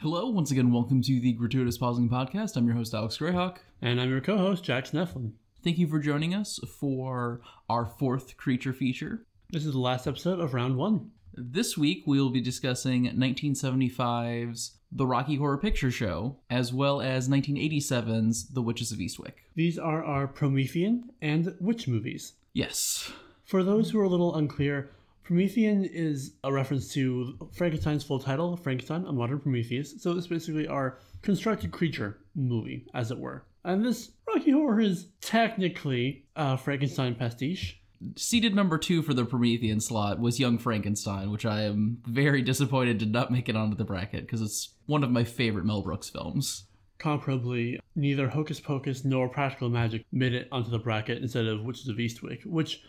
Hello, once again, welcome to the Gratuitous Pausing Podcast. I'm your host, Alex Greyhawk. And I'm your co host, Jack Snefflin. Thank you for joining us for our fourth creature feature. This is the last episode of round one. This week, we will be discussing 1975's The Rocky Horror Picture Show, as well as 1987's The Witches of Eastwick. These are our Promethean and Witch movies. Yes. For those who are a little unclear, Promethean is a reference to Frankenstein's full title, Frankenstein, A Modern Prometheus. So it's basically our constructed creature movie, as it were. And this Rocky Horror is technically a Frankenstein pastiche. Seated number two for the Promethean slot was Young Frankenstein, which I am very disappointed did not make it onto the bracket because it's one of my favorite Mel Brooks films. Comparably, neither Hocus Pocus nor Practical Magic made it onto the bracket instead of Witches of Eastwick, which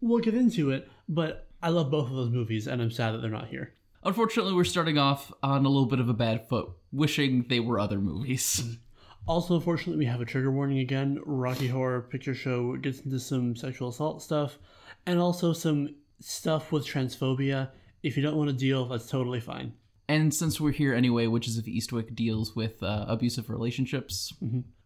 we'll get into it, but I love both of those movies and I'm sad that they're not here. Unfortunately, we're starting off on a little bit of a bad foot, wishing they were other movies. Also, unfortunately, we have a trigger warning again. Rocky Horror Picture Show gets into some sexual assault stuff and also some stuff with transphobia. If you don't want to deal, that's totally fine. And since we're here anyway, Witches of Eastwick deals with uh, abusive relationships.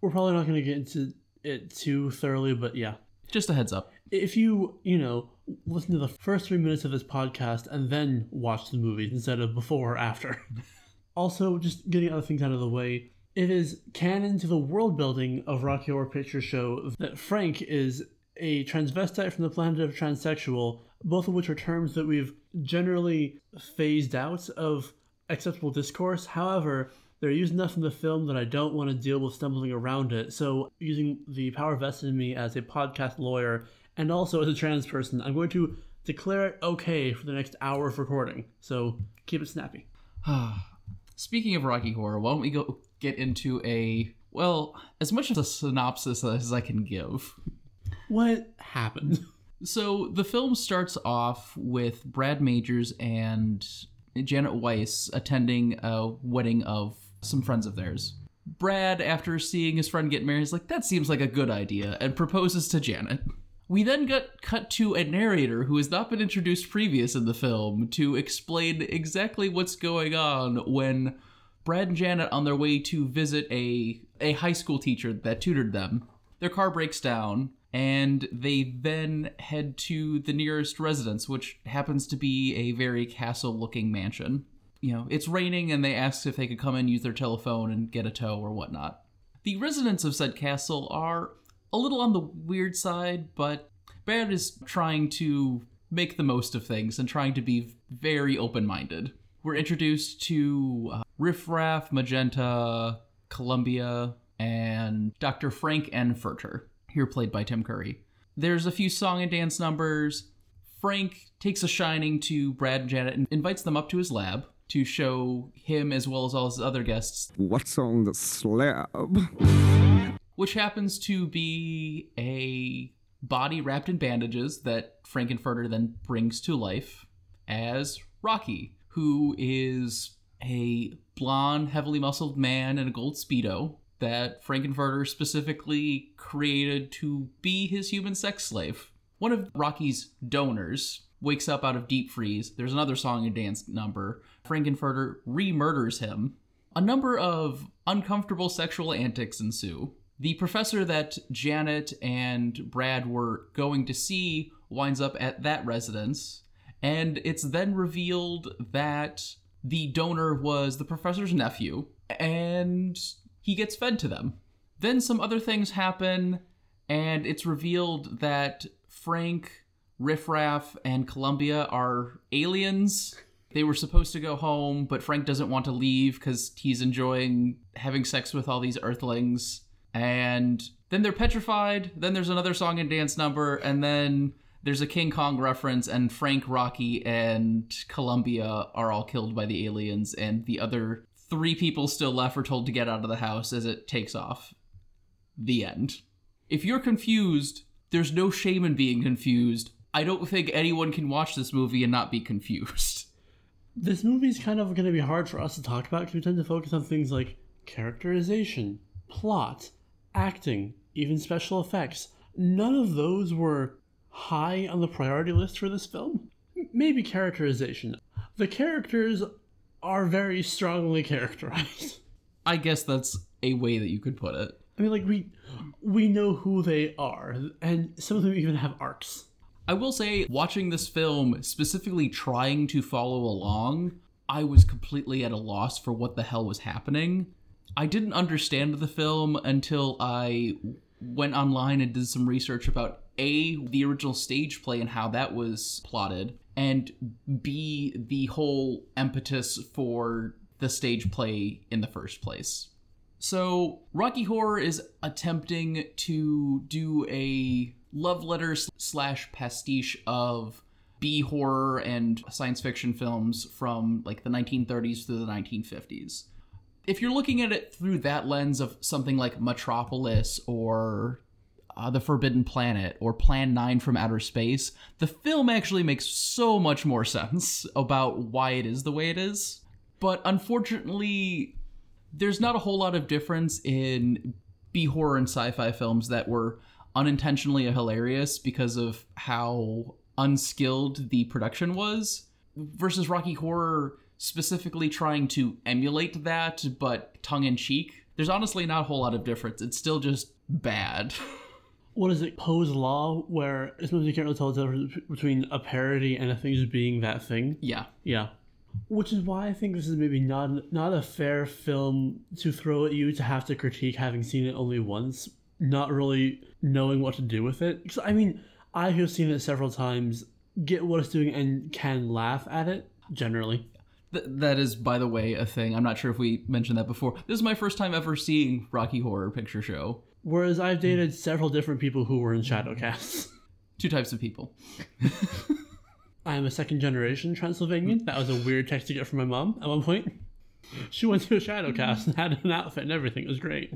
We're probably not going to get into it too thoroughly, but yeah. Just a heads up. If you, you know, listen to the first three minutes of this podcast and then watch the movies instead of before or after. also, just getting other things out of the way, it is canon to the world building of Rocky Horror Picture Show that Frank is a transvestite from the planet of transsexual, both of which are terms that we've generally phased out of acceptable discourse. However, they're used enough in the film that I don't want to deal with stumbling around it. So, using the power vested in me as a podcast lawyer and also as a trans person, I'm going to declare it okay for the next hour of recording. So, keep it snappy. Speaking of Rocky Horror, why don't we go get into a, well, as much of a synopsis as I can give. What happened? So the film starts off with Brad Majors and Janet Weiss attending a wedding of some friends of theirs. Brad, after seeing his friend get married, is like, that seems like a good idea, and proposes to Janet. We then get cut to a narrator who has not been introduced previous in the film to explain exactly what's going on when Brad and Janet on their way to visit a a high school teacher that tutored them. Their car breaks down and they then head to the nearest residence which happens to be a very castle-looking mansion. You know, it's raining and they ask if they could come and use their telephone and get a tow or whatnot. The residents of said castle are a little on the weird side, but Brad is trying to make the most of things and trying to be very open minded. We're introduced to uh, Riff Raff, Magenta, Columbia, and Dr. Frank N. Furter, here played by Tim Curry. There's a few song and dance numbers. Frank takes a shining to Brad and Janet and invites them up to his lab to show him as well as all his other guests What's on the slab? Which happens to be a body wrapped in bandages that Frankenfurter then brings to life as Rocky, who is a blonde, heavily muscled man in a gold Speedo that Frankenfurter specifically created to be his human sex slave. One of Rocky's donors wakes up out of deep freeze. There's another song and dance number. Frankenfurter re murders him. A number of uncomfortable sexual antics ensue. The professor that Janet and Brad were going to see winds up at that residence, and it's then revealed that the donor was the professor's nephew, and he gets fed to them. Then some other things happen, and it's revealed that Frank, Riff Raff, and Columbia are aliens. They were supposed to go home, but Frank doesn't want to leave because he's enjoying having sex with all these earthlings. And then they're petrified. Then there's another song and dance number, and then there's a King Kong reference, and Frank, Rocky, and Columbia are all killed by the aliens, and the other three people still left are told to get out of the house as it takes off. The end. If you're confused, there's no shame in being confused. I don't think anyone can watch this movie and not be confused. This movie's kind of going to be hard for us to talk about because we tend to focus on things like characterization, plot, acting, even special effects. None of those were high on the priority list for this film. Maybe characterization. The characters are very strongly characterized. I guess that's a way that you could put it. I mean, like we we know who they are, and some of them even have arcs. I will say, watching this film, specifically trying to follow along, I was completely at a loss for what the hell was happening. I didn't understand the film until I went online and did some research about A, the original stage play and how that was plotted, and B, the whole impetus for the stage play in the first place. So, Rocky Horror is attempting to do a love letter slash pastiche of B horror and science fiction films from like the 1930s through the 1950s. If you're looking at it through that lens of something like Metropolis or uh, The Forbidden Planet or Plan 9 from Outer Space, the film actually makes so much more sense about why it is the way it is. But unfortunately, there's not a whole lot of difference in B horror and sci fi films that were unintentionally hilarious because of how unskilled the production was versus Rocky Horror specifically trying to emulate that but tongue in cheek. There's honestly not a whole lot of difference. It's still just bad. What is it, Poe's Law, where sometimes you can't really tell the difference between a parody and a thing just being that thing? yeah. Yeah. Which is why I think this is maybe not not a fair film to throw at you to have to critique having seen it only once, not really knowing what to do with it. 'Cause, I mean, I have seen it several times, get what it's doing, and can laugh at it generally. Th- that is, by the way, a thing. I'm not sure if we mentioned that before. This is my first time ever seeing Rocky Horror Picture Show. Whereas I've dated several different people who were in Shadowcasts. Two types of people. I am a second generation Transylvanian. That was a weird text to get from my mom at one point. She went to a Shadowcast and had an outfit and everything. It was great.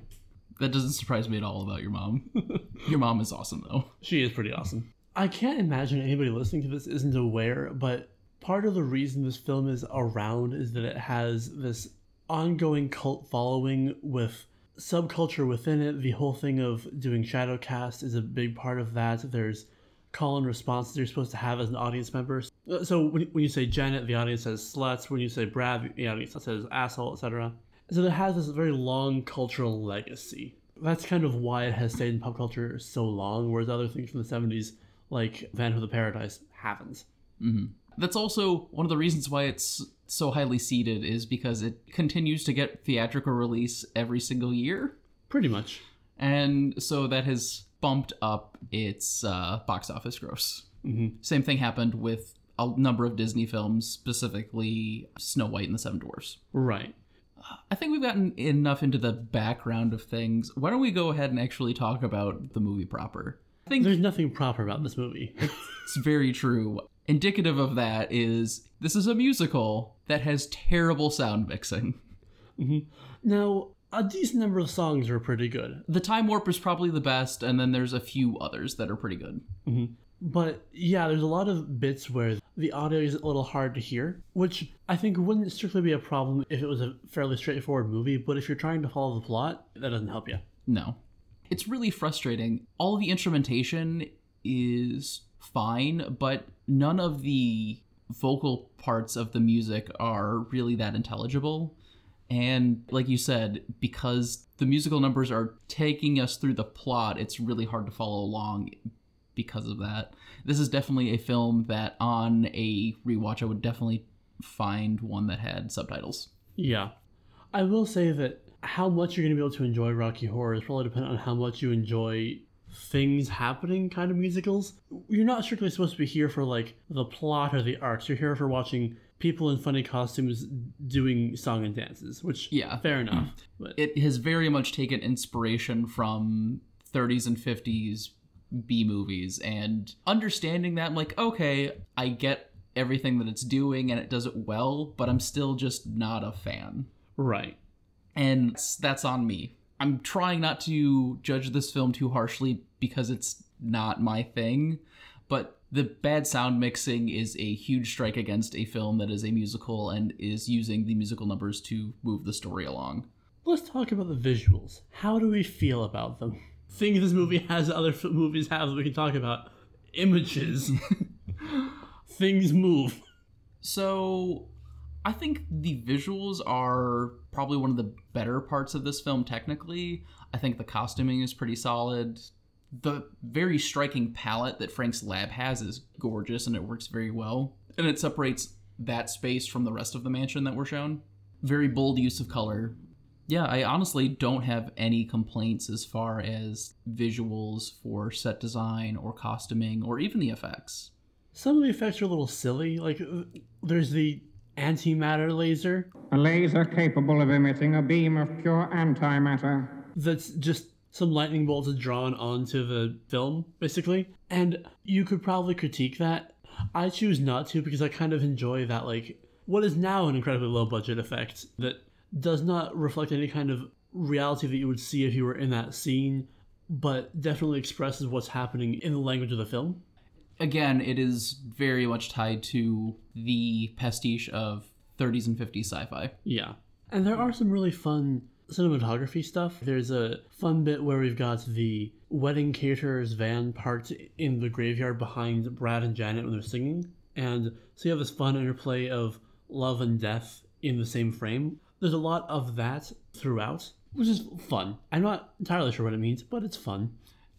That doesn't surprise me at all about your mom. your mom is awesome, though. She is pretty awesome. I can't imagine anybody listening to this isn't aware, but part of the reason this film is around is that it has this ongoing cult following with subculture within it. The whole thing of doing Shadowcast is a big part of that. There's call and responses you're supposed to have as an audience member. So when, when you say Janet, the audience says sluts. When you say Brad, the audience says asshole, etc. So it has this very long cultural legacy. That's kind of why it has stayed in pop culture so long, whereas other things from the 70s, like Phantom of the Paradise, haven't. Mm-hmm. That's also one of the reasons why it's so highly seeded is because it continues to get theatrical release every single year. Pretty much. And so that has bumped up its uh, box office gross. Mhm. Same thing happened with a number of Disney films, specifically Snow White and the Seven Dwarfs. Right. I think we've gotten enough into the background of things. Why don't we go ahead and actually talk about the movie proper? I think There's nothing proper about this movie. it's very true. Indicative of that is this is a musical that has terrible sound mixing. Mm-hmm. now, uh, a decent number of songs are pretty good, The Time Warp is probably the best, and then there's a few others that are pretty good. Mm-hmm. but yeah, there's a lot of bits where the audio is a little hard to hear, which I think wouldn't strictly be a problem if it was a fairly straightforward movie, but if you're trying to follow the plot, that doesn't help you. No. It's really frustrating. All the instrumentation is fine, but none of the vocal parts of the music are really that intelligible. And like you said, because the musical numbers are taking us through the plot, it's really hard to follow along because of that. This is definitely a film that on a rewatch I would definitely find one that had subtitles. Yeah. I will say that how much you're going to be able to enjoy Rocky Horror is probably dependent on how much you enjoy things happening kind of musicals. You're not strictly supposed to be here for like the plot or the arcs. You're here for watching people in funny costumes doing song and dances, which Yeah. fair enough. But it has very much taken inspiration from 30s and 50s B movies and understanding that I'm like okay I get everything that it's doing and it does it well but I'm still just not a fan right. and that's, that's on me I'm trying not to judge this film too harshly because it's not my thing but the bad sound mixing is a huge strike against a film that is a musical and is using the musical numbers to move the story along Let's talk about the visuals. How do we feel about them? Things this movie has other f- movies have that we can talk about. Images. Things move. So, I think the visuals are probably one of the better parts of this film technically. I think the costuming is pretty solid. The very striking palette that Frank's lab has is gorgeous and it works very well. And it separates that space from the rest of the mansion that we're shown. Very bold use of color. Yeah, I honestly don't have any complaints as far as visuals for set design or costuming or even the effects. Some of the effects are a little silly. Like, there's the antimatter laser A laser capable of emitting a beam of pure antimatter. that's just some lightning bolts drawn onto the film, basically. And you could probably critique that. I choose not to because I kind of enjoy that, like, what is now an incredibly low budget effect that does not reflect any kind of reality that you would see if you were in that scene, but definitely expresses what's happening in the language of the film. Again, it is very much tied to the pastiche of 30s and 50s sci-fi. Yeah. And there are some really fun cinematography stuff. There's a fun bit where we've got the wedding caterer's van parked in the graveyard behind Brad and Janet when they're singing. And so you have this fun interplay of love and death in the same frame. There's a lot of that throughout, which is fun. I'm not entirely sure what it means, but it's fun.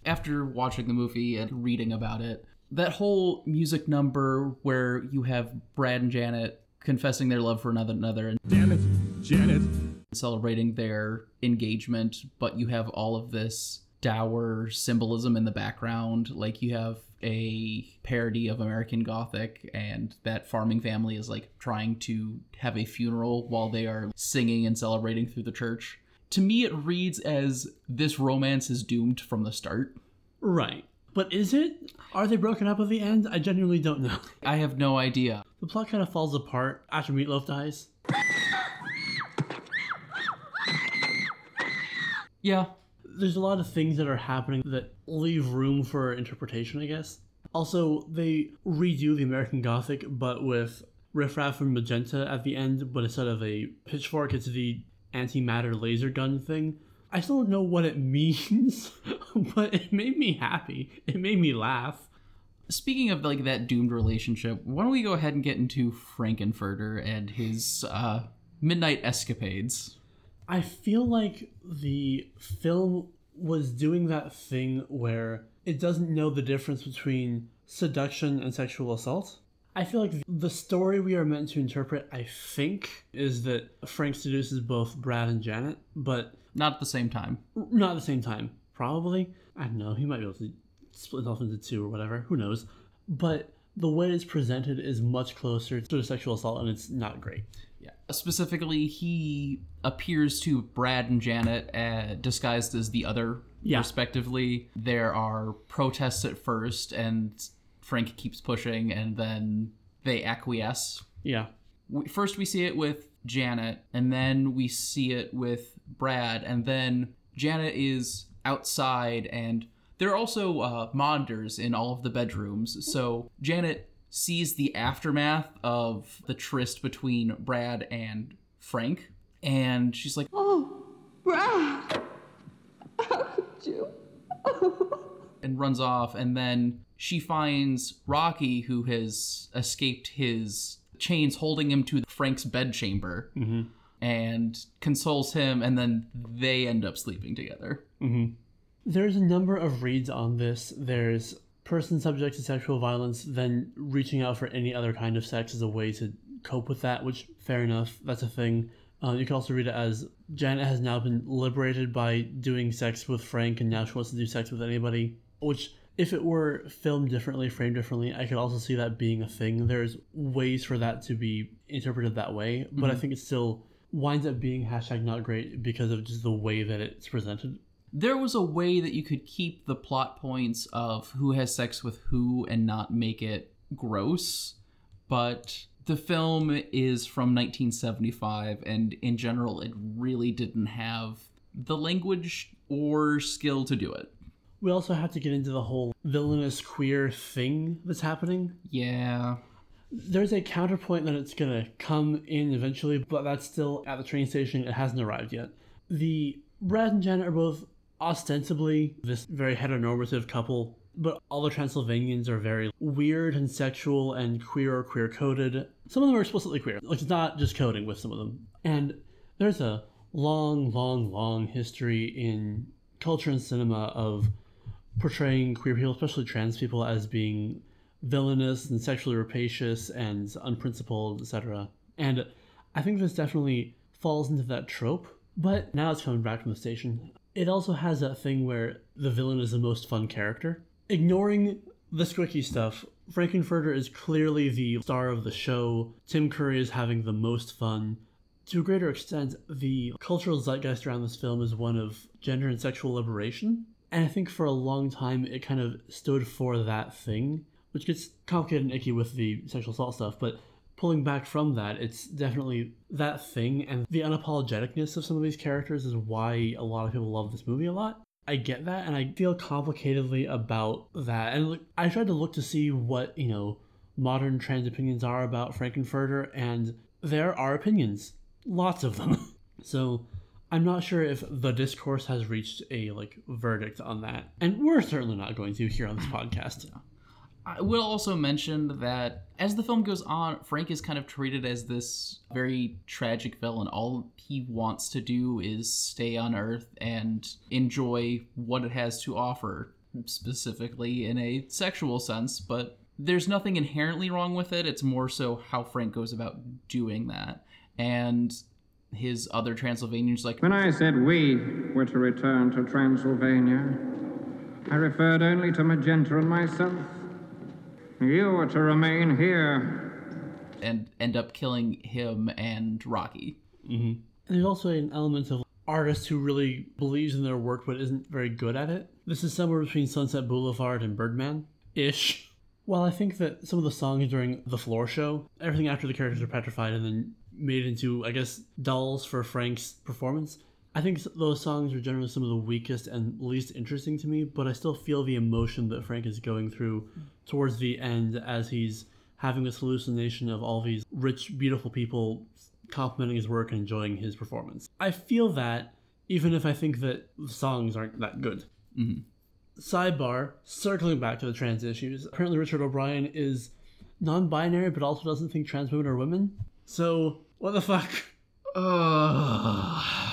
After watching the movie and reading about it, that whole music number where you have Brad and Janet confessing their love for another another and Damn it, Janet. celebrating their engagement, but you have all of this dour symbolism in the background. Like you have a parody of American Gothic, and that farming family is like trying to have a funeral while they are singing and celebrating through the church. To me, it reads as this romance is doomed from the start. Right. But is it? Are they broken up at the end? I genuinely don't know. I have no idea. The plot kind of falls apart after Meatloaf dies. Yeah, there's a lot of things that are happening that leave room for interpretation, I guess. Also, they redo the American Gothic, but with riffraff and magenta at the end, but instead of a pitchfork, it's the antimatter laser gun thing. I still don't know what it means, but it made me happy. It made me laugh. Speaking of like that doomed relationship, why don't we go ahead and get into Frankenfurter and his uh, midnight escapades? I feel like the film was doing that thing where it doesn't know the difference between seduction and sexual assault. I feel like the story we are meant to interpret, I think, is that Frank seduces both Brad and Janet, but Not at the same time. not at the same time. Probably. I don't know. He might be able to split it off into two or whatever. Who knows? But the way it's presented is much closer to sexual assault, and it's not great. Yeah. Specifically, he appears to Brad and Janet uh, disguised as the other, Yeah. respectively. There are protests at first, and Frank keeps pushing, and then they acquiesce. Yeah. First, we see it with Janet, and then we see it with Brad, and then Janet is outside, and there are also uh, monitors in all of the bedrooms. So Janet sees the aftermath of the tryst between Brad and Frank, and she's like, Oh, Brad! How could you? and runs off and then she finds Rocky who has escaped his chains holding him to Frank's bedchamber and consoles him and then they end up sleeping together. There's a number of reads on this. There's person subject to sexual violence, then reaching out for any other kind of sex as a way to cope with that, which, fair enough, that's a thing. Uh, you can also read it as Janet has now been liberated by doing sex with Frank, and now she wants to do sex with anybody. Which, if it were filmed differently, framed differently, I could also see that being a thing. There's ways for that to be interpreted that way, but I think it's still winds up being hashtag not great because of just the way that it's presented. There was a way that you could keep the plot points of who has sex with who and not make it gross, but the film is from 1975 and in general it really didn't have the language or skill to do it. We also have to get into the whole villainous queer thing that's happening. Yeah. There's a counterpoint that it's gonna come in eventually, but that's still at the train station. It hasn't arrived yet. The Brad and Janet are both ostensibly this very heteronormative couple, but all the Transylvanians are very weird and sexual and queer or queer coded. Some of them are explicitly queer. Like it's not just coding with some of them. And there's a long, long, long history in culture and cinema of portraying queer people, especially trans people, as being villainous and sexually rapacious and unprincipled, etc. And I think this definitely falls into that trope, but now it's coming back from the station. It also has that thing where the villain is the most fun character. Ignoring the squicky stuff, Frankenfurter is clearly the star of the show. Tim Curry is having the most fun. To a greater extent, the cultural zeitgeist around this film is one of gender and sexual liberation. And I think for a long time it kind of stood for that thing, which gets complicated and icky with the sexual assault stuff, but pulling back from that, it's definitely that thing, and the unapologeticness of some of these characters is why a lot of people love this movie a lot. I get that, and I feel complicatedly about that. And I tried to look to see what, you know, modern trans opinions are about Frankenfurter, and there are opinions. Lots of them. so I'm not sure if the discourse has reached a like verdict on that. And we're certainly not going to here on this podcast. I will also mention that as the film goes on, Frank is kind of treated as this very tragic villain. All he wants to do is stay on Earth and enjoy what it has to offer, specifically in a sexual sense, but there's nothing inherently wrong with it. It's more so how Frank goes about doing that. And his other Transylvanians, like, When I said we were to return to Transylvania, I referred only to Magenta and myself. You are to remain here. and end up killing him and Rocky. Mm-hmm. And there's also an element of artist who really believes in their work but isn't very good at it. This is somewhere between Sunset Boulevard and Birdman ish. While I think that some of the songs during the floor show, everything after the characters are petrified and then made into, I guess, dolls for Frank's performance, I think those songs are generally some of the weakest and least interesting to me, but I still feel the emotion that Frank is going through towards the end as he's having this hallucination of all these rich, beautiful people complimenting his work and enjoying his performance. I feel that, even if I think that the songs aren't that good. Mm-hmm. Sidebar, circling back to the trans issues, apparently Richard O'Brien is non binary but also doesn't think trans women are women. So, what the fuck? Ah.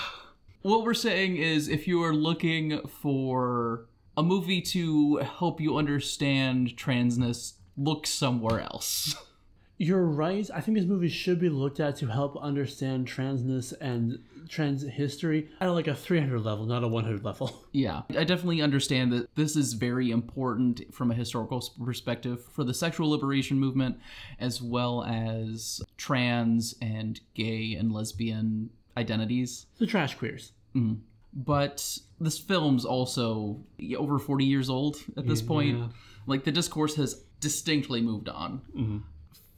What we're saying is if you are looking for a movie to help you understand transness, look somewhere else. You're right. I think this movie should be looked at to help understand transness and trans history at like a 300 level, not a 100 level. Yeah, I definitely understand that this is very important from a historical perspective for the sexual liberation movement, as well as trans and gay and lesbian identities. The trash queers. Mm-hmm. But this film's also over 40 years old at this point. Like, the discourse has distinctly moved on. Mm-hmm.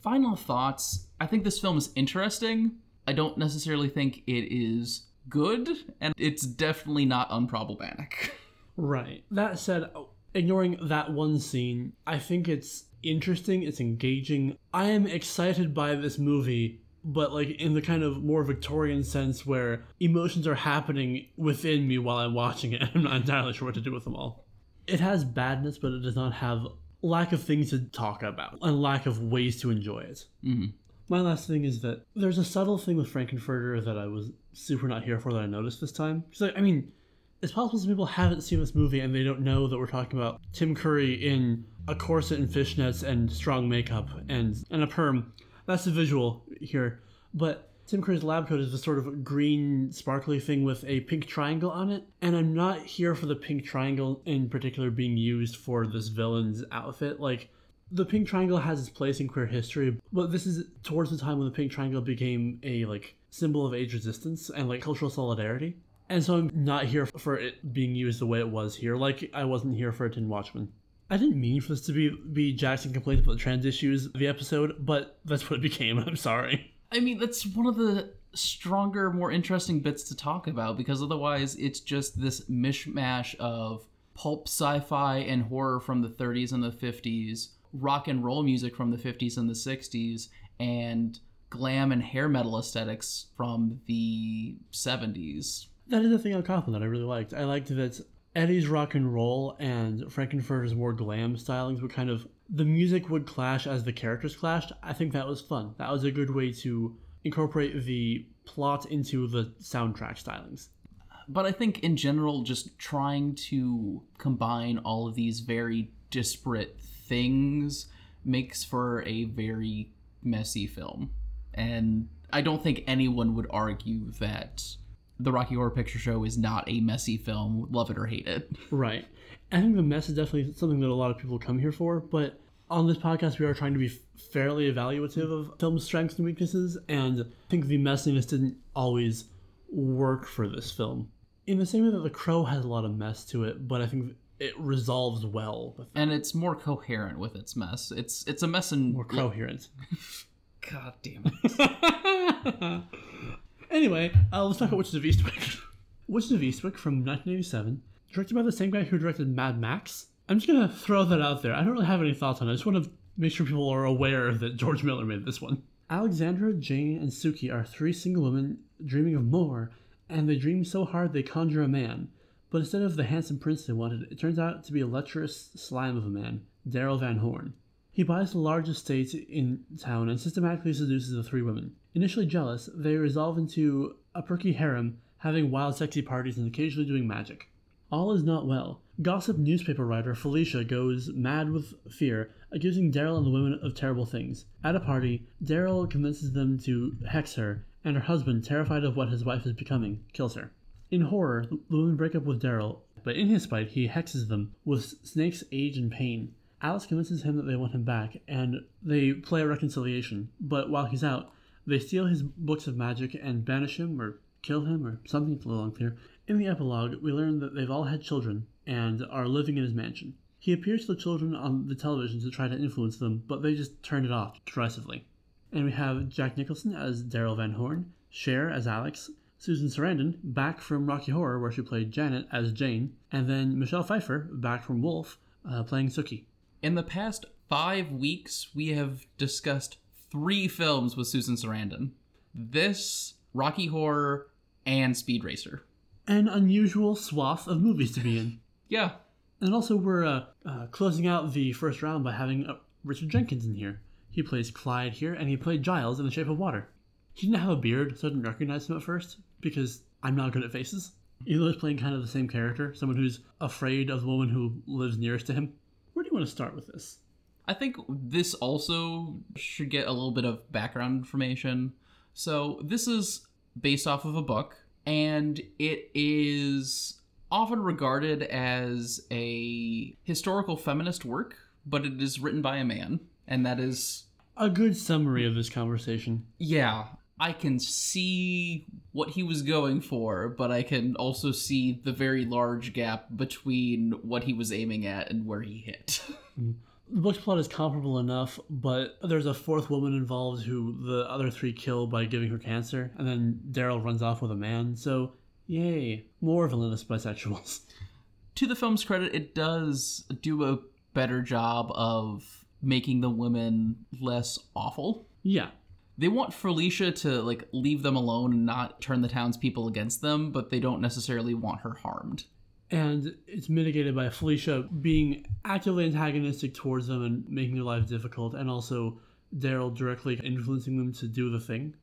Final thoughts I think this film is interesting. I don't necessarily think it is good, and it's definitely not unproblematic. Right. That said, oh, ignoring that one scene, I think it's interesting, it's engaging. I am excited by this movie, but like in the kind of more Victorian sense where emotions are happening within me while I'm watching it. And I'm not entirely sure what to do with them all. It has badness, but it does not have lack of things to talk about and lack of ways to enjoy it. Mm-hmm. My last thing is that there's a subtle thing with Frankenfurter that I was super not here for that I noticed this time. Because, I mean, it's possible some people haven't seen this movie and they don't know that we're talking about Tim Curry in a corset and fishnets and strong makeup and, and a perm. That's the visual here. But Tim Curry's lab coat is this sort of green, sparkly thing with a pink triangle on it. And I'm not here for the pink triangle in particular being used for this villain's outfit. Like, the pink triangle has its place in queer history, but this is towards the time when the pink triangle became a like symbol of AIDS resistance and like cultural solidarity. And so I'm not here for it being used the way it was here, like I wasn't here for it in Watchmen. I didn't mean for this to be be Jackson complaints about the trans issues of the episode, but that's what it became. I'm sorry. I mean, that's one of the stronger, more interesting bits to talk about because otherwise it's just this mishmash of pulp sci fi and horror from the 30s and the 50s, rock and roll music from the 50s and the 60s, and glam and hair metal aesthetics from the 70s. That is the thing on Kaufman that I really liked. I liked that Eddie's rock and roll and Frankenfurter's more glam stylings would kind of the music would clash as the characters clashed. I think that was fun. That was a good way to incorporate the plot into the soundtrack stylings. But I think in general, just trying to combine all of these very disparate things makes for a very messy film. And I don't think anyone would argue that the Rocky Horror Picture Show is not a messy film, love it or hate it. Right. I think the mess is definitely something that a lot of people come here for, but on this podcast we are trying to be fairly evaluative of film strengths and weaknesses, and I think the messiness didn't always work for this film. In the same way that The Crow has a lot of mess to it, but I think it resolves well with And it's more coherent with its mess. It's it's a mess in more coherent. God damn it. Anyway, uh, let's talk about Witches of Eastwick. Witches of Eastwick from 1987, directed by the same guy who directed Mad Max. I'm just gonna throw that out there. I don't really have any thoughts on it. I just want to make sure people are aware that George Miller made this one. Alexandra, Jane, and Suki are three single women dreaming of more, and they dream so hard they conjure a man. But instead of the handsome prince they wanted, it turns out to be a lecherous slime of a man, Daryl Van Horn. He buys the large estate in town and systematically seduces the three women. Initially jealous, they resolve into a perky harem, having wild, sexy parties and occasionally doing magic. All is not well. Gossip newspaper writer Felicia goes mad with fear, accusing Daryl and the women of terrible things. At a party, Daryl convinces them to hex her, and her husband, terrified of what his wife is becoming, kills her. In horror, the women break up with Daryl, but in his spite, he hexes them with Snake's age and pain. Alice convinces him that they want him back, and they play a reconciliation. But while he's out, they steal his books of magic and banish him, or kill him, or something, it's a little unclear. In the epilogue, we learn that they've all had children and are living in his mansion. He appears to the children on the television to try to influence them, but they just turn it off derisively. And we have Jack Nicholson as Daryl Van Horn, Cher as Alex, Susan Sarandon back from Rocky Horror, where she played Janet as Jane, and then Michelle Pfeiffer back from Wolf, uh, playing Suki. In the past five weeks, we have discussed three films with Susan Sarandon. This, Rocky Horror, and Speed Racer. An unusual swath of movies to be in. Yeah, And also, we're uh, uh, closing out the first round by having uh, Richard Jenkins in here. He plays Clyde here, and he played Giles in The Shape of Water. He didn't have a beard, so I didn't recognize him at first, because I'm not good at faces. Even though he's playing kind of the same character, someone who's afraid of the woman who lives nearest to him. Where do you want to start with this? I think this also should get a little bit of background information. So, this is based off of a book, and it is often regarded as a historical feminist work, but it is written by a man, and that is, A good summary of this conversation. yeah, I can see what he was going for, but I can also see the very large gap between what he was aiming at and where he hit. Mm. The book's plot is comparable enough, but there's a fourth woman involved who the other three kill by giving her cancer, and then Daryl runs off with a man, so yay, more villainous bisexuals. to the film's credit, it does do a better job of making the women less awful. Yeah, They want Felicia to like leave them alone and not turn the townspeople against them, but they don't necessarily want her harmed. and it's mitigated by Felicia being actively antagonistic towards them and making their lives difficult, and also Daryl directly influencing them to do the thing.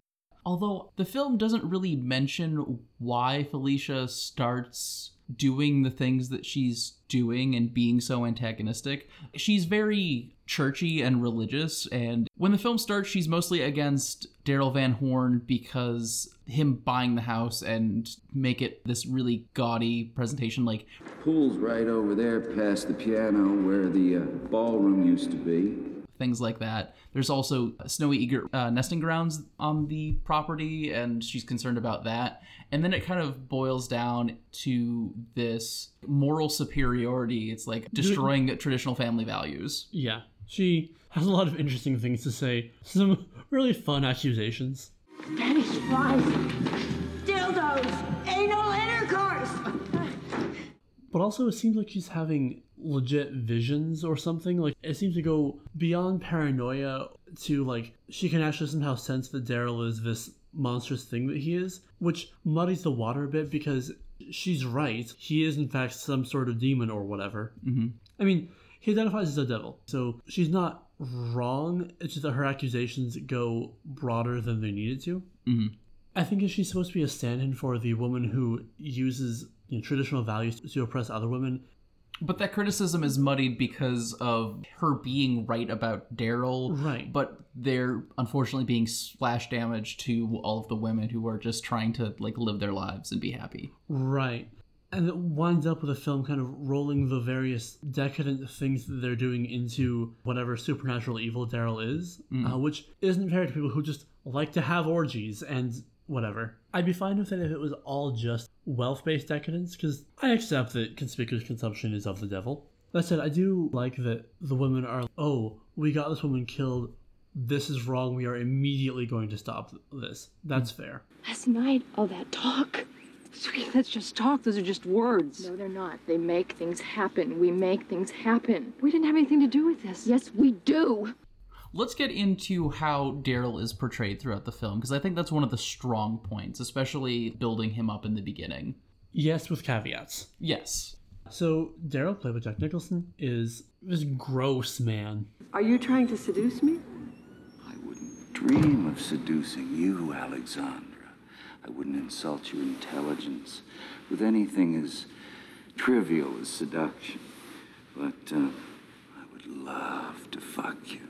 Although the film doesn't really mention why Felicia starts doing the things that she's doing and being so antagonistic. She's very churchy and religious, and when the film starts, she's mostly against Daryl Van Horn because him buying the house and make it this really gaudy presentation like Pool's right over there past the piano where the uh, ballroom used to be. things like that. There's also snowy egret uh, nesting grounds on the property, and she's concerned about that. And then it kind of boils down to this moral superiority. It's like destroying traditional family values. Yeah, she has a lot of interesting things to say, some really fun accusations. Spanish flies, dildos, anal intercourse. But also, it seems like she's having legit visions or something. Like, it seems to go beyond paranoia to, like, she can actually somehow sense that Daryl is this monstrous thing that he is, which muddies the water a bit because she's right. He is in fact some sort of demon or whatever. Mm-hmm. I mean, he identifies as a devil, so she's not wrong. It's just that her accusations go broader than they needed to. Mm-hmm. I think that she's supposed to be a stand-in for the woman who uses you know, traditional values to oppress other women. But that criticism is muddied because of her being right about Daryl. Right. But they're unfortunately being splash damage to all of the women who are just trying to like live their lives and be happy. Right. And it winds up with a film kind of rolling the various decadent things that they're doing into whatever supernatural evil Daryl is, uh, which isn't fair to people who just like to have orgies and whatever. I'd be fine with it if it was all just wealth based decadence, because I accept that conspicuous consumption is of the devil. That said, I do like that the women are, oh, we got this woman killed. This is wrong. We are immediately going to stop this. That's fair. Last night, all that talk. Sweet, that's just talk. Those are just words. No, they're not. They make things happen. We make things happen. We didn't have anything to do with this. Yes, we do. Let's get into how Daryl is portrayed throughout the film because I think that's one of the strong points, especially building him up in the beginning. Yes, with caveats. Yes. So Daryl, played by Jack Nicholson, is this gross man. Are you trying to seduce me? I wouldn't dream of seducing you, Alexandra. I wouldn't insult your intelligence with anything as trivial as seduction. But uh, I would love to fuck you.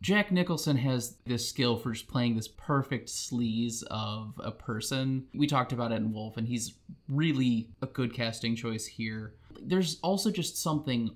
Jack Nicholson has this skill for just playing this perfect sleaze of a person. We talked about it in Wolf, and he's really a good casting choice here. There's also just something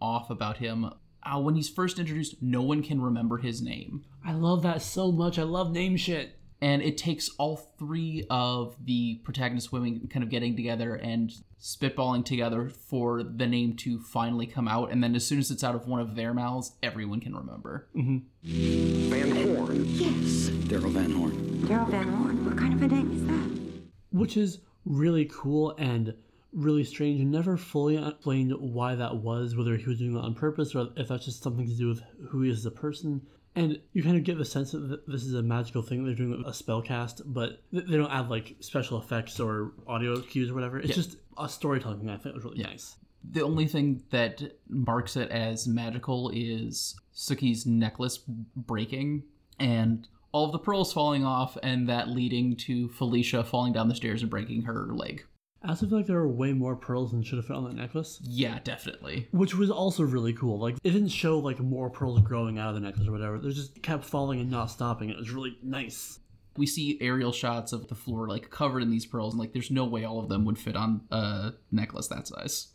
off about him. Uh, when he's first introduced, no one can remember his name. I love that so much. I love name shit. And it takes all three of the protagonist women kind of getting together and spitballing together for the name to finally come out. And then as soon as it's out of one of their mouths, everyone can remember. Mm-hmm. Van Horn. Yes. Daryl Van Horn. Daryl Van Horn. What kind of a name is that? Which is really cool and really strange and never fully explained why that was, whether he was doing it on purpose or if that's just something to do with who he is as a person. And you kind of get the sense that this is a magical thing. They're doing a spell cast, but they don't add like special effects or audio cues or whatever. It's just a storytelling thing I think was really nice. The only thing that marks it as magical is Suki's necklace breaking and all of the pearls falling off, and that leading to Felicia falling down the stairs and breaking her leg. I also feel like there were way more pearls than should have fit on that necklace. Yeah, definitely. which was also really cool. Like it didn't show like more pearls growing out of the necklace or whatever. They just kept falling and not stopping. It was really nice. We see aerial shots of the floor like covered in these pearls, and like there's no way all of them would fit on a necklace that size.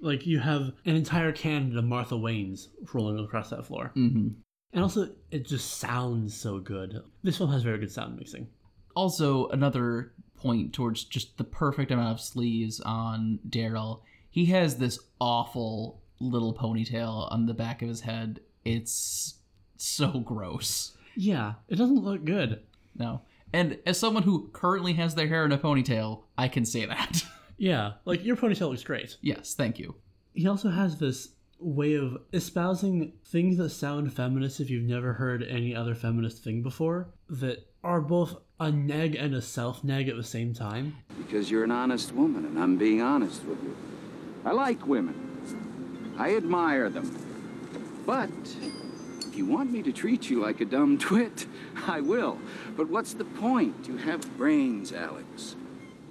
Like you have an entire cannon of Martha Wayne's rolling across that floor. Mm-hmm. And also, it just sounds so good. This film has very good sound mixing. Also, another point towards just the perfect amount of sleeves on Daryl. He has this awful little ponytail on the back of his head. It's so gross. Yeah, it doesn't look good. No. And as someone who currently has their hair in a ponytail, I can say that. Yeah, like your ponytail looks great. yes, thank you. He also has this way of espousing things that sound feminist if you've never heard any other feminist thing before that are both a neg and a self neg at the same time. Because you're an honest woman, and I'm being honest with you. I like women. I admire them. But if you want me to treat you like a dumb twit, I will. But what's the point? You have brains, Alex.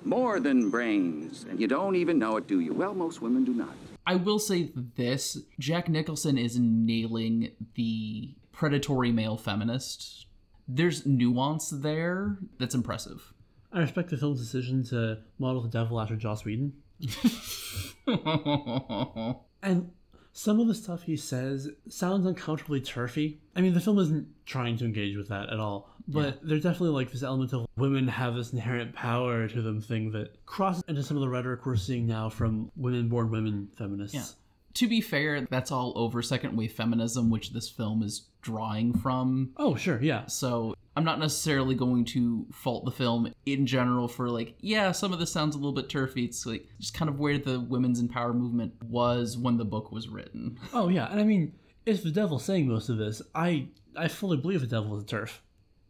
More than brains. And you don't even know it, do you? Well, most women do not. I will say this Jack Nicholson is nailing the predatory male feminist. There's nuance there that's impressive. I respect the film's decision to model the devil after Joss Whedon. And some of the stuff he says sounds uncomfortably turfy. I mean, the film isn't trying to engage with that at all, but there's definitely like this element of women have this inherent power to them thing that crosses into some of the rhetoric we're seeing now from women born women feminists. Yeah. To be fair, that's all over second wave feminism, which this film is drawing from. Oh, sure, yeah. So I'm not necessarily going to fault the film in general for like, yeah, some of this sounds a little bit turfy. It's like just kind of where the women's empower movement was when the book was written. Oh, yeah. And I mean, if the devil's saying most of this, I I fully believe the devil is a turf.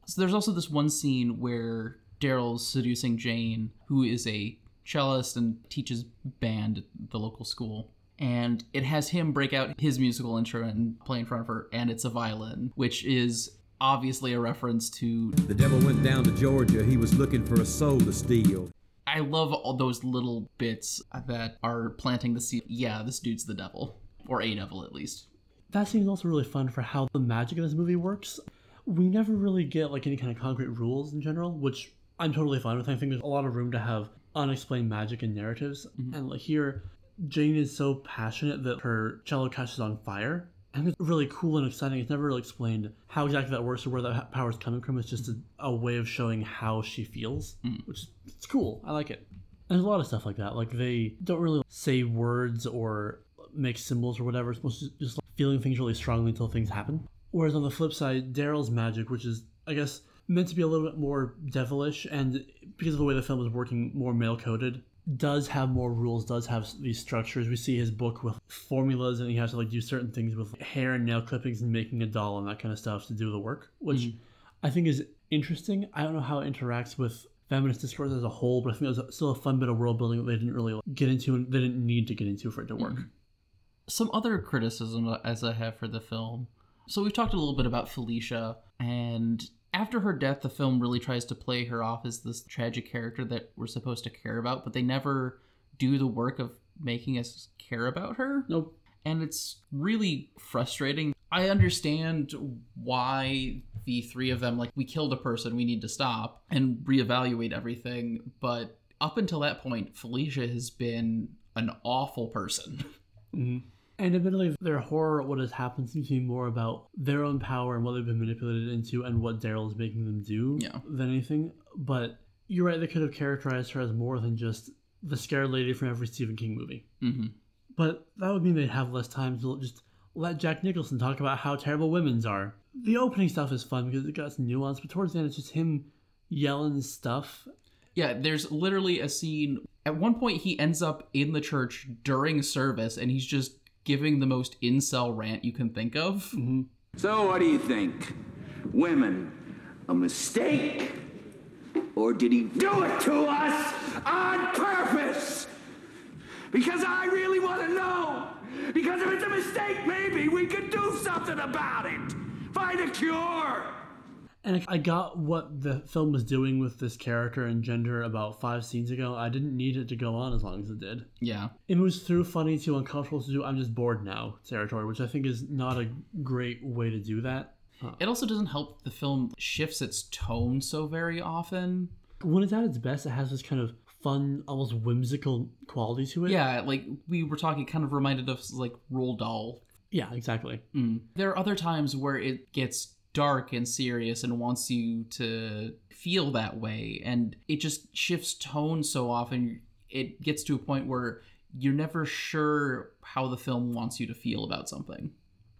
So there's also this one scene where Daryl's seducing Jane, who is a cellist and teaches band at the local school. And it has him break out his musical instrument and play in front of her, and it's a violin, which is obviously a reference to. The devil went down to Georgia. He was looking for a soul to steal. I love all those little bits that are planting the seed. Yeah, this dude's the devil, or a devil at least. That seems also really fun for how the magic in this movie works. We never really get like any kind of concrete rules in general, which I'm totally fine with. I think there's a lot of room to have unexplained magic and narratives. Mm-hmm. And like here, Jane is so passionate that her cello catches on fire. And it's really cool and exciting. It's never really explained how exactly that works or where that power is coming from. It's just a, a way of showing how she feels, mm. which is it's cool. I like it. And there's a lot of stuff like that. Like they don't really say words or make symbols or whatever. It's mostly just like feeling things really strongly until things happen. Whereas on the flip side, Daryl's magic, which is I guess meant to be a little bit more devilish, and because of the way the film is working, more male coded, does have more rules, does have these structures. We see his book with formulas, and he has to like do certain things with hair and nail clippings and making a doll and that kind of stuff to do the work, which mm-hmm. I think is interesting. I don't know how it interacts with feminist discourse as a whole, but I think it was still a fun bit of world building that they didn't really get into and they didn't need to get into for it to work. Mm-hmm. Some other criticism uh, as I have for the film. So we've talked a little bit about Felicia, and after her death, the film really tries to play her off as this tragic character that we're supposed to care about, but they never do the work of making us care about her. Nope. And it's really frustrating. I understand why the three of them, like, we killed a person, we need to stop and reevaluate everything. But up until that point, Felicia has been an awful person. Mm-hmm. And admittedly, their horror at what has happened seems to be more about their own power and what they've been manipulated into and what Daryl is making them do Yeah. than anything. But you're right, they could have characterized her as more than just the scared lady from every Stephen King movie. hmm But that would mean they'd have less time to just let Jack Nicholson talk about how terrible women's are. The opening stuff is fun because it got some nuance, but towards the end, it's just him yelling stuff. Yeah, there's literally a scene. At one point, he ends up in the church during service, and he's just giving the most incel rant you can think of. Mm-hmm. So, what do you think? Women, a mistake? Or did he do it to us on purpose? Because I really want to know. Because if it's a mistake, maybe we could do something about it. Find a cure. And I- I got what the film was doing with this character and gender about five scenes ago. I didn't need it to go on as long as it did. Yeah. It moves through funny to uncomfortable to do I'm just bored now territory, which I think is not a great way to do that. It also doesn't help the film shifts its tone so very often. When it's at its best, it has this kind of fun, almost whimsical quality to it. Yeah, like we were talking, kind of reminded us like Roald Dahl. Yeah, exactly. Mm. There are other times where it gets dark and serious and wants you to feel that way, and it just shifts tone so often. It gets to a point where you're never sure how the film wants you to feel about something.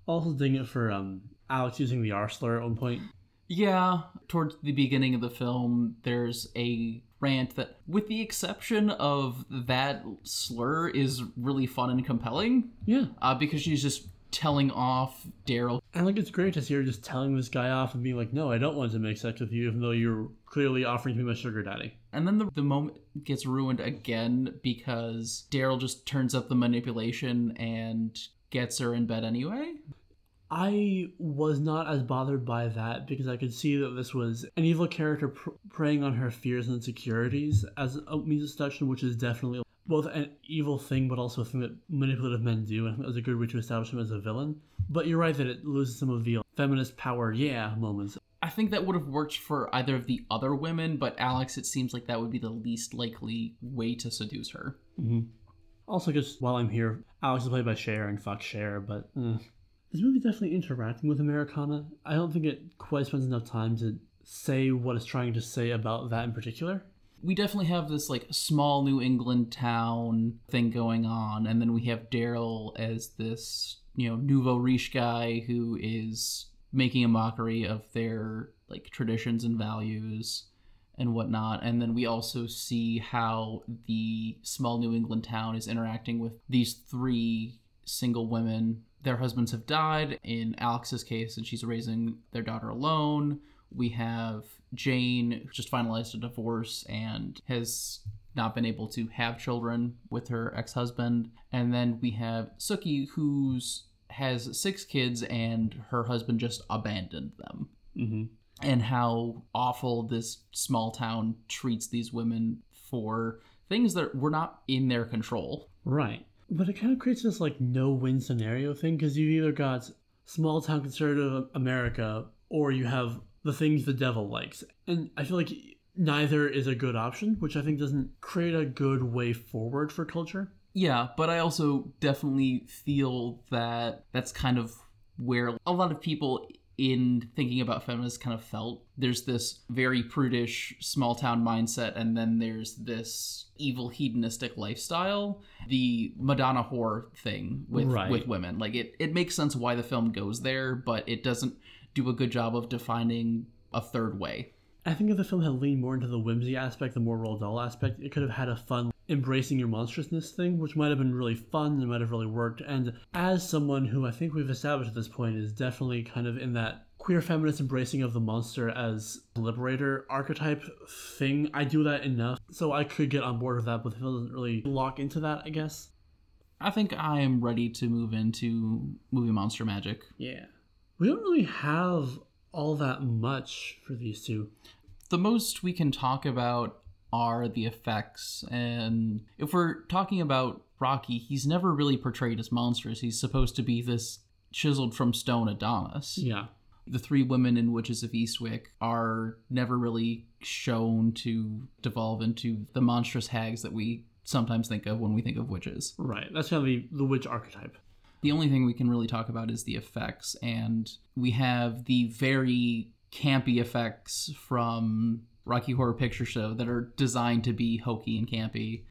Also ding it for um Alex using the R slur at one point. Yeah, towards the beginning of the film, there's a rant that, with the exception of that slur, is really fun and compelling. Yeah. Uh, because she's just telling off Daryl. And like it's great to see her just telling this guy off and being like, No, I don't want to make sex with you, even though you're clearly offering to be my sugar daddy. And then the, the moment gets ruined again because Daryl just turns up the manipulation and gets her in bed anyway. I was not as bothered by that because I could see that this was an evil character pr- preying on her fears and insecurities as a means of seduction, which is definitely both an evil thing but also a thing that manipulative men do. And I think it was a good way to establish him as a villain. But you're right that it loses some of the feminist power, yeah, moments. I think that would have worked for either of the other women, but Alex, it seems like that would be the least likely way to seduce her. Mm-hmm. Also, just while I'm here, Alex is played by Cher and fuck Cher, but eh. this movie definitely interacting with Americana. I don't think it quite spends enough time to say what it's trying to say about that in particular. We definitely have this like small New England town thing going on, and then we have Daryl as this you know nouveau riche guy who is making a mockery of their like traditions and values and whatnot. And then we also see how the small New England town is interacting with these three single women. Their husbands have died in Alex's case, and she's raising their daughter alone. We have Jane, who just finalized a divorce and has not been able to have children with her ex-husband. And then we have Sukie, who's has six kids, and her husband just abandoned them. Mm-hmm. And how awful this small town treats these women for things that were not in their control. Right. But it kind of creates this like no win scenario thing because you've either got small town conservative America or you have the things the devil likes. And I feel like neither is a good option, which I think doesn't create a good way forward for culture. Yeah, but I also definitely feel that that's kind of where a lot of people in thinking about feminists kind of felt there's this very prudish small town mindset and then there's this evil hedonistic lifestyle the madonna whore thing with Right. with women like it it makes sense why the film goes there but it doesn't do a good job of defining a third way I think if the film had leaned more into the whimsy aspect, the more Roald Dahl aspect, it could have had a fun embracing your monstrousness thing, which might have been really fun and might have really worked. And as someone who I think we've established at this point is definitely kind of in that queer feminist embracing of the monster as liberator archetype thing, I do that enough. So I could get on board with that, but the film doesn't really lock into that, I guess. i think i am ready to move into movie monster magic Yeah. We don't really have all that much for these two. the most we can talk about are the effects and if we're talking about rocky he's never really portrayed as monstrous he's supposed to be this chiseled from stone adonis Yeah. the three women in witches of eastwick are never really shown to devolve into the monstrous hags that we sometimes think of when we think of witches Right. That's kind of the, the witch archetype. The only thing we can really talk about is the effects and we have the very campy effects from rocky horror picture show that are designed to be hokey and campy.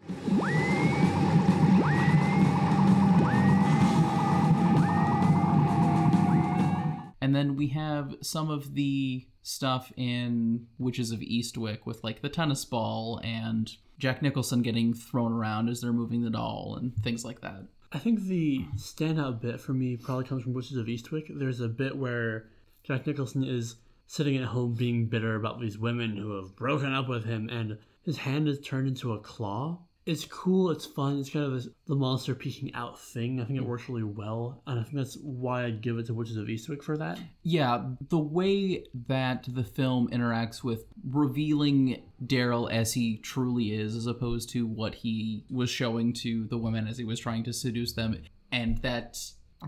And then we have some of the stuff in witches of eastwick with like the tennis ball and jack nicholson getting thrown around as they're moving the doll and things like that I think the standout bit for me probably comes from Witches of Eastwick. There's a bit where Jack Nicholson is sitting at home being bitter about these women who have broken up with him, and his hand is turned into a claw. It's cool, it's fun, it's kind of the monster peeking out thing. I think it works really well, and I think that's why I'd give it to Witches of Eastwick for that. Yeah, the way that the film interacts with revealing Daryl as he truly is, as opposed to what he was showing to the women as he was trying to seduce them, and that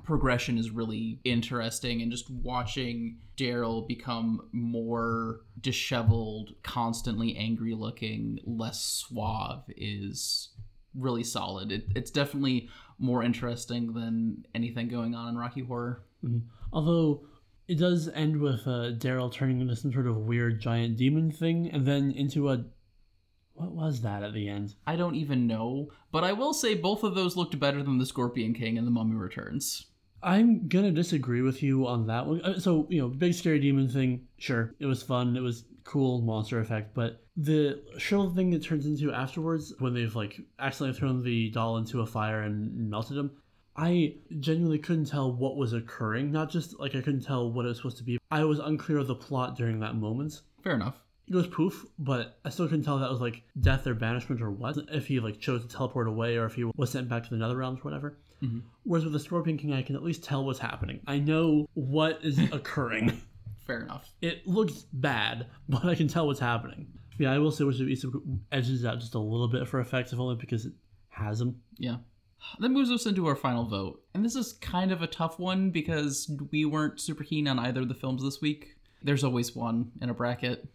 progression is really interesting. And just watching Daryl become more disheveled, constantly angry looking, less suave is really solid. It, it's definitely more interesting than anything going on in Rocky Horror. Although it does end with uh, Daryl turning into some sort of weird giant demon thing, and then into a. What was that at the end? I don't even know, but I will say both of those looked better than the Scorpion King and the Mummy Returns. I'm gonna disagree with you on that one. Uh, So you know, big scary demon thing. Sure, it was fun. It was cool monster effect, but the shrill thing that turns into afterwards when they've like accidentally thrown the doll into a fire and melted him. I genuinely couldn't tell what was occurring. Not just like I couldn't tell what it was supposed to be. I was unclear of the plot during that moment. Fair enough. It goes poof, but I still couldn't tell if that was like death or banishment or what. If he like chose to teleport away or if he was sent back to the nether realms or whatever. Mm-hmm. Whereas with the Scorpion King, I can at least tell what's happening. I know what is occurring. Fair enough. It looks bad, but I can tell what's happening. Yeah, I will say Wizard of East edges out just a little bit for effects, if only because it has them. Yeah. That moves us into our final vote. And this is kind of a tough one because we weren't super keen on either of the films this week. There's always one in a bracket.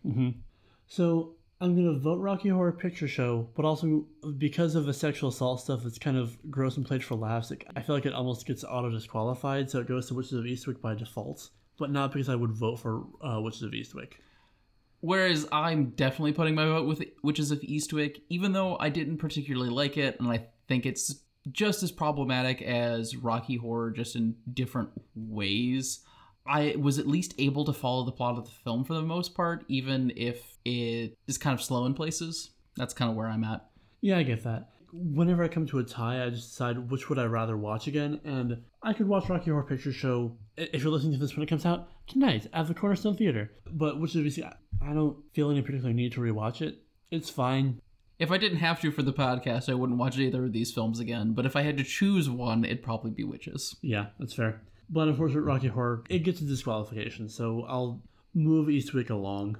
So I'm gonna vote Rocky Horror Picture Show, but also because of the sexual assault stuff, it's kind of gross and played for laughs. It, I feel like it almost gets auto disqualified, so it goes to Witches of Eastwick by default. But not because I would vote for uh, Witches of Eastwick. Whereas I'm definitely putting my vote with Witches of Eastwick, even though I didn't particularly like it, and I think it's just as problematic as Rocky Horror, just in different ways. I was at least able to follow the plot of the film for the most part, even if it is kind of slow in places. That's kind of where I'm at. Yeah, I get that. Whenever I come to a tie, I just decide which would I rather watch again, and I could watch Rocky Horror Picture Show if you're listening to this when it comes out tonight at the Cornerstone Theater. But which of these, I don't feel any particular need to rewatch it. It's fine. If I didn't have to for the podcast, I wouldn't watch either of these films again. But if I had to choose one, it'd probably be Witches. Yeah, that's fair. But unfortunately, Rocky Horror, it gets a disqualification, so I'll move Eastwick along.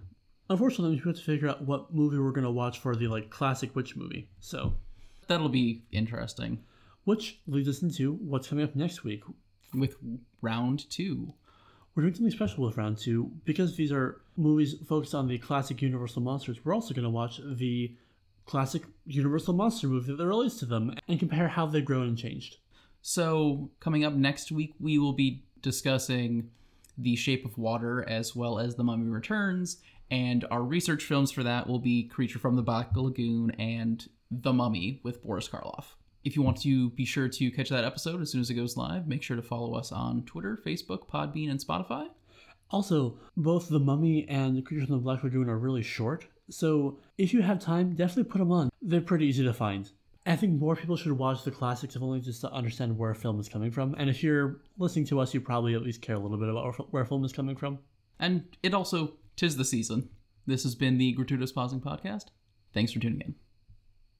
Unfortunately, we have to figure out what movie we're going to watch for the like classic witch movie. So, That'll be interesting. which leads us into what's coming up next week. With round two. We're doing something special with round two because these are movies focused on the classic Universal monsters. We're also going to watch the classic Universal monster movie that relates to them and compare how they've grown and changed. So, coming up next week, we will be discussing The Shape of Water as well as The Mummy Returns. And our research films for that will be Creature from the Black Lagoon and The Mummy with Boris Karloff. If you want to be sure to catch that episode as soon as it goes live, make sure to follow us on Twitter, Facebook, Podbean, and Spotify. Also, both The Mummy and The Creature from the Black Lagoon are really short, so if you have time, definitely put them on. They're pretty easy to find. I think more people should watch the classics, if only just to understand where a film is coming from. And if you're listening to us, you probably at least care a little bit about where a film is coming from. And it also, tis the season. This has been the Gratuitous Pausing Podcast. Thanks for tuning in.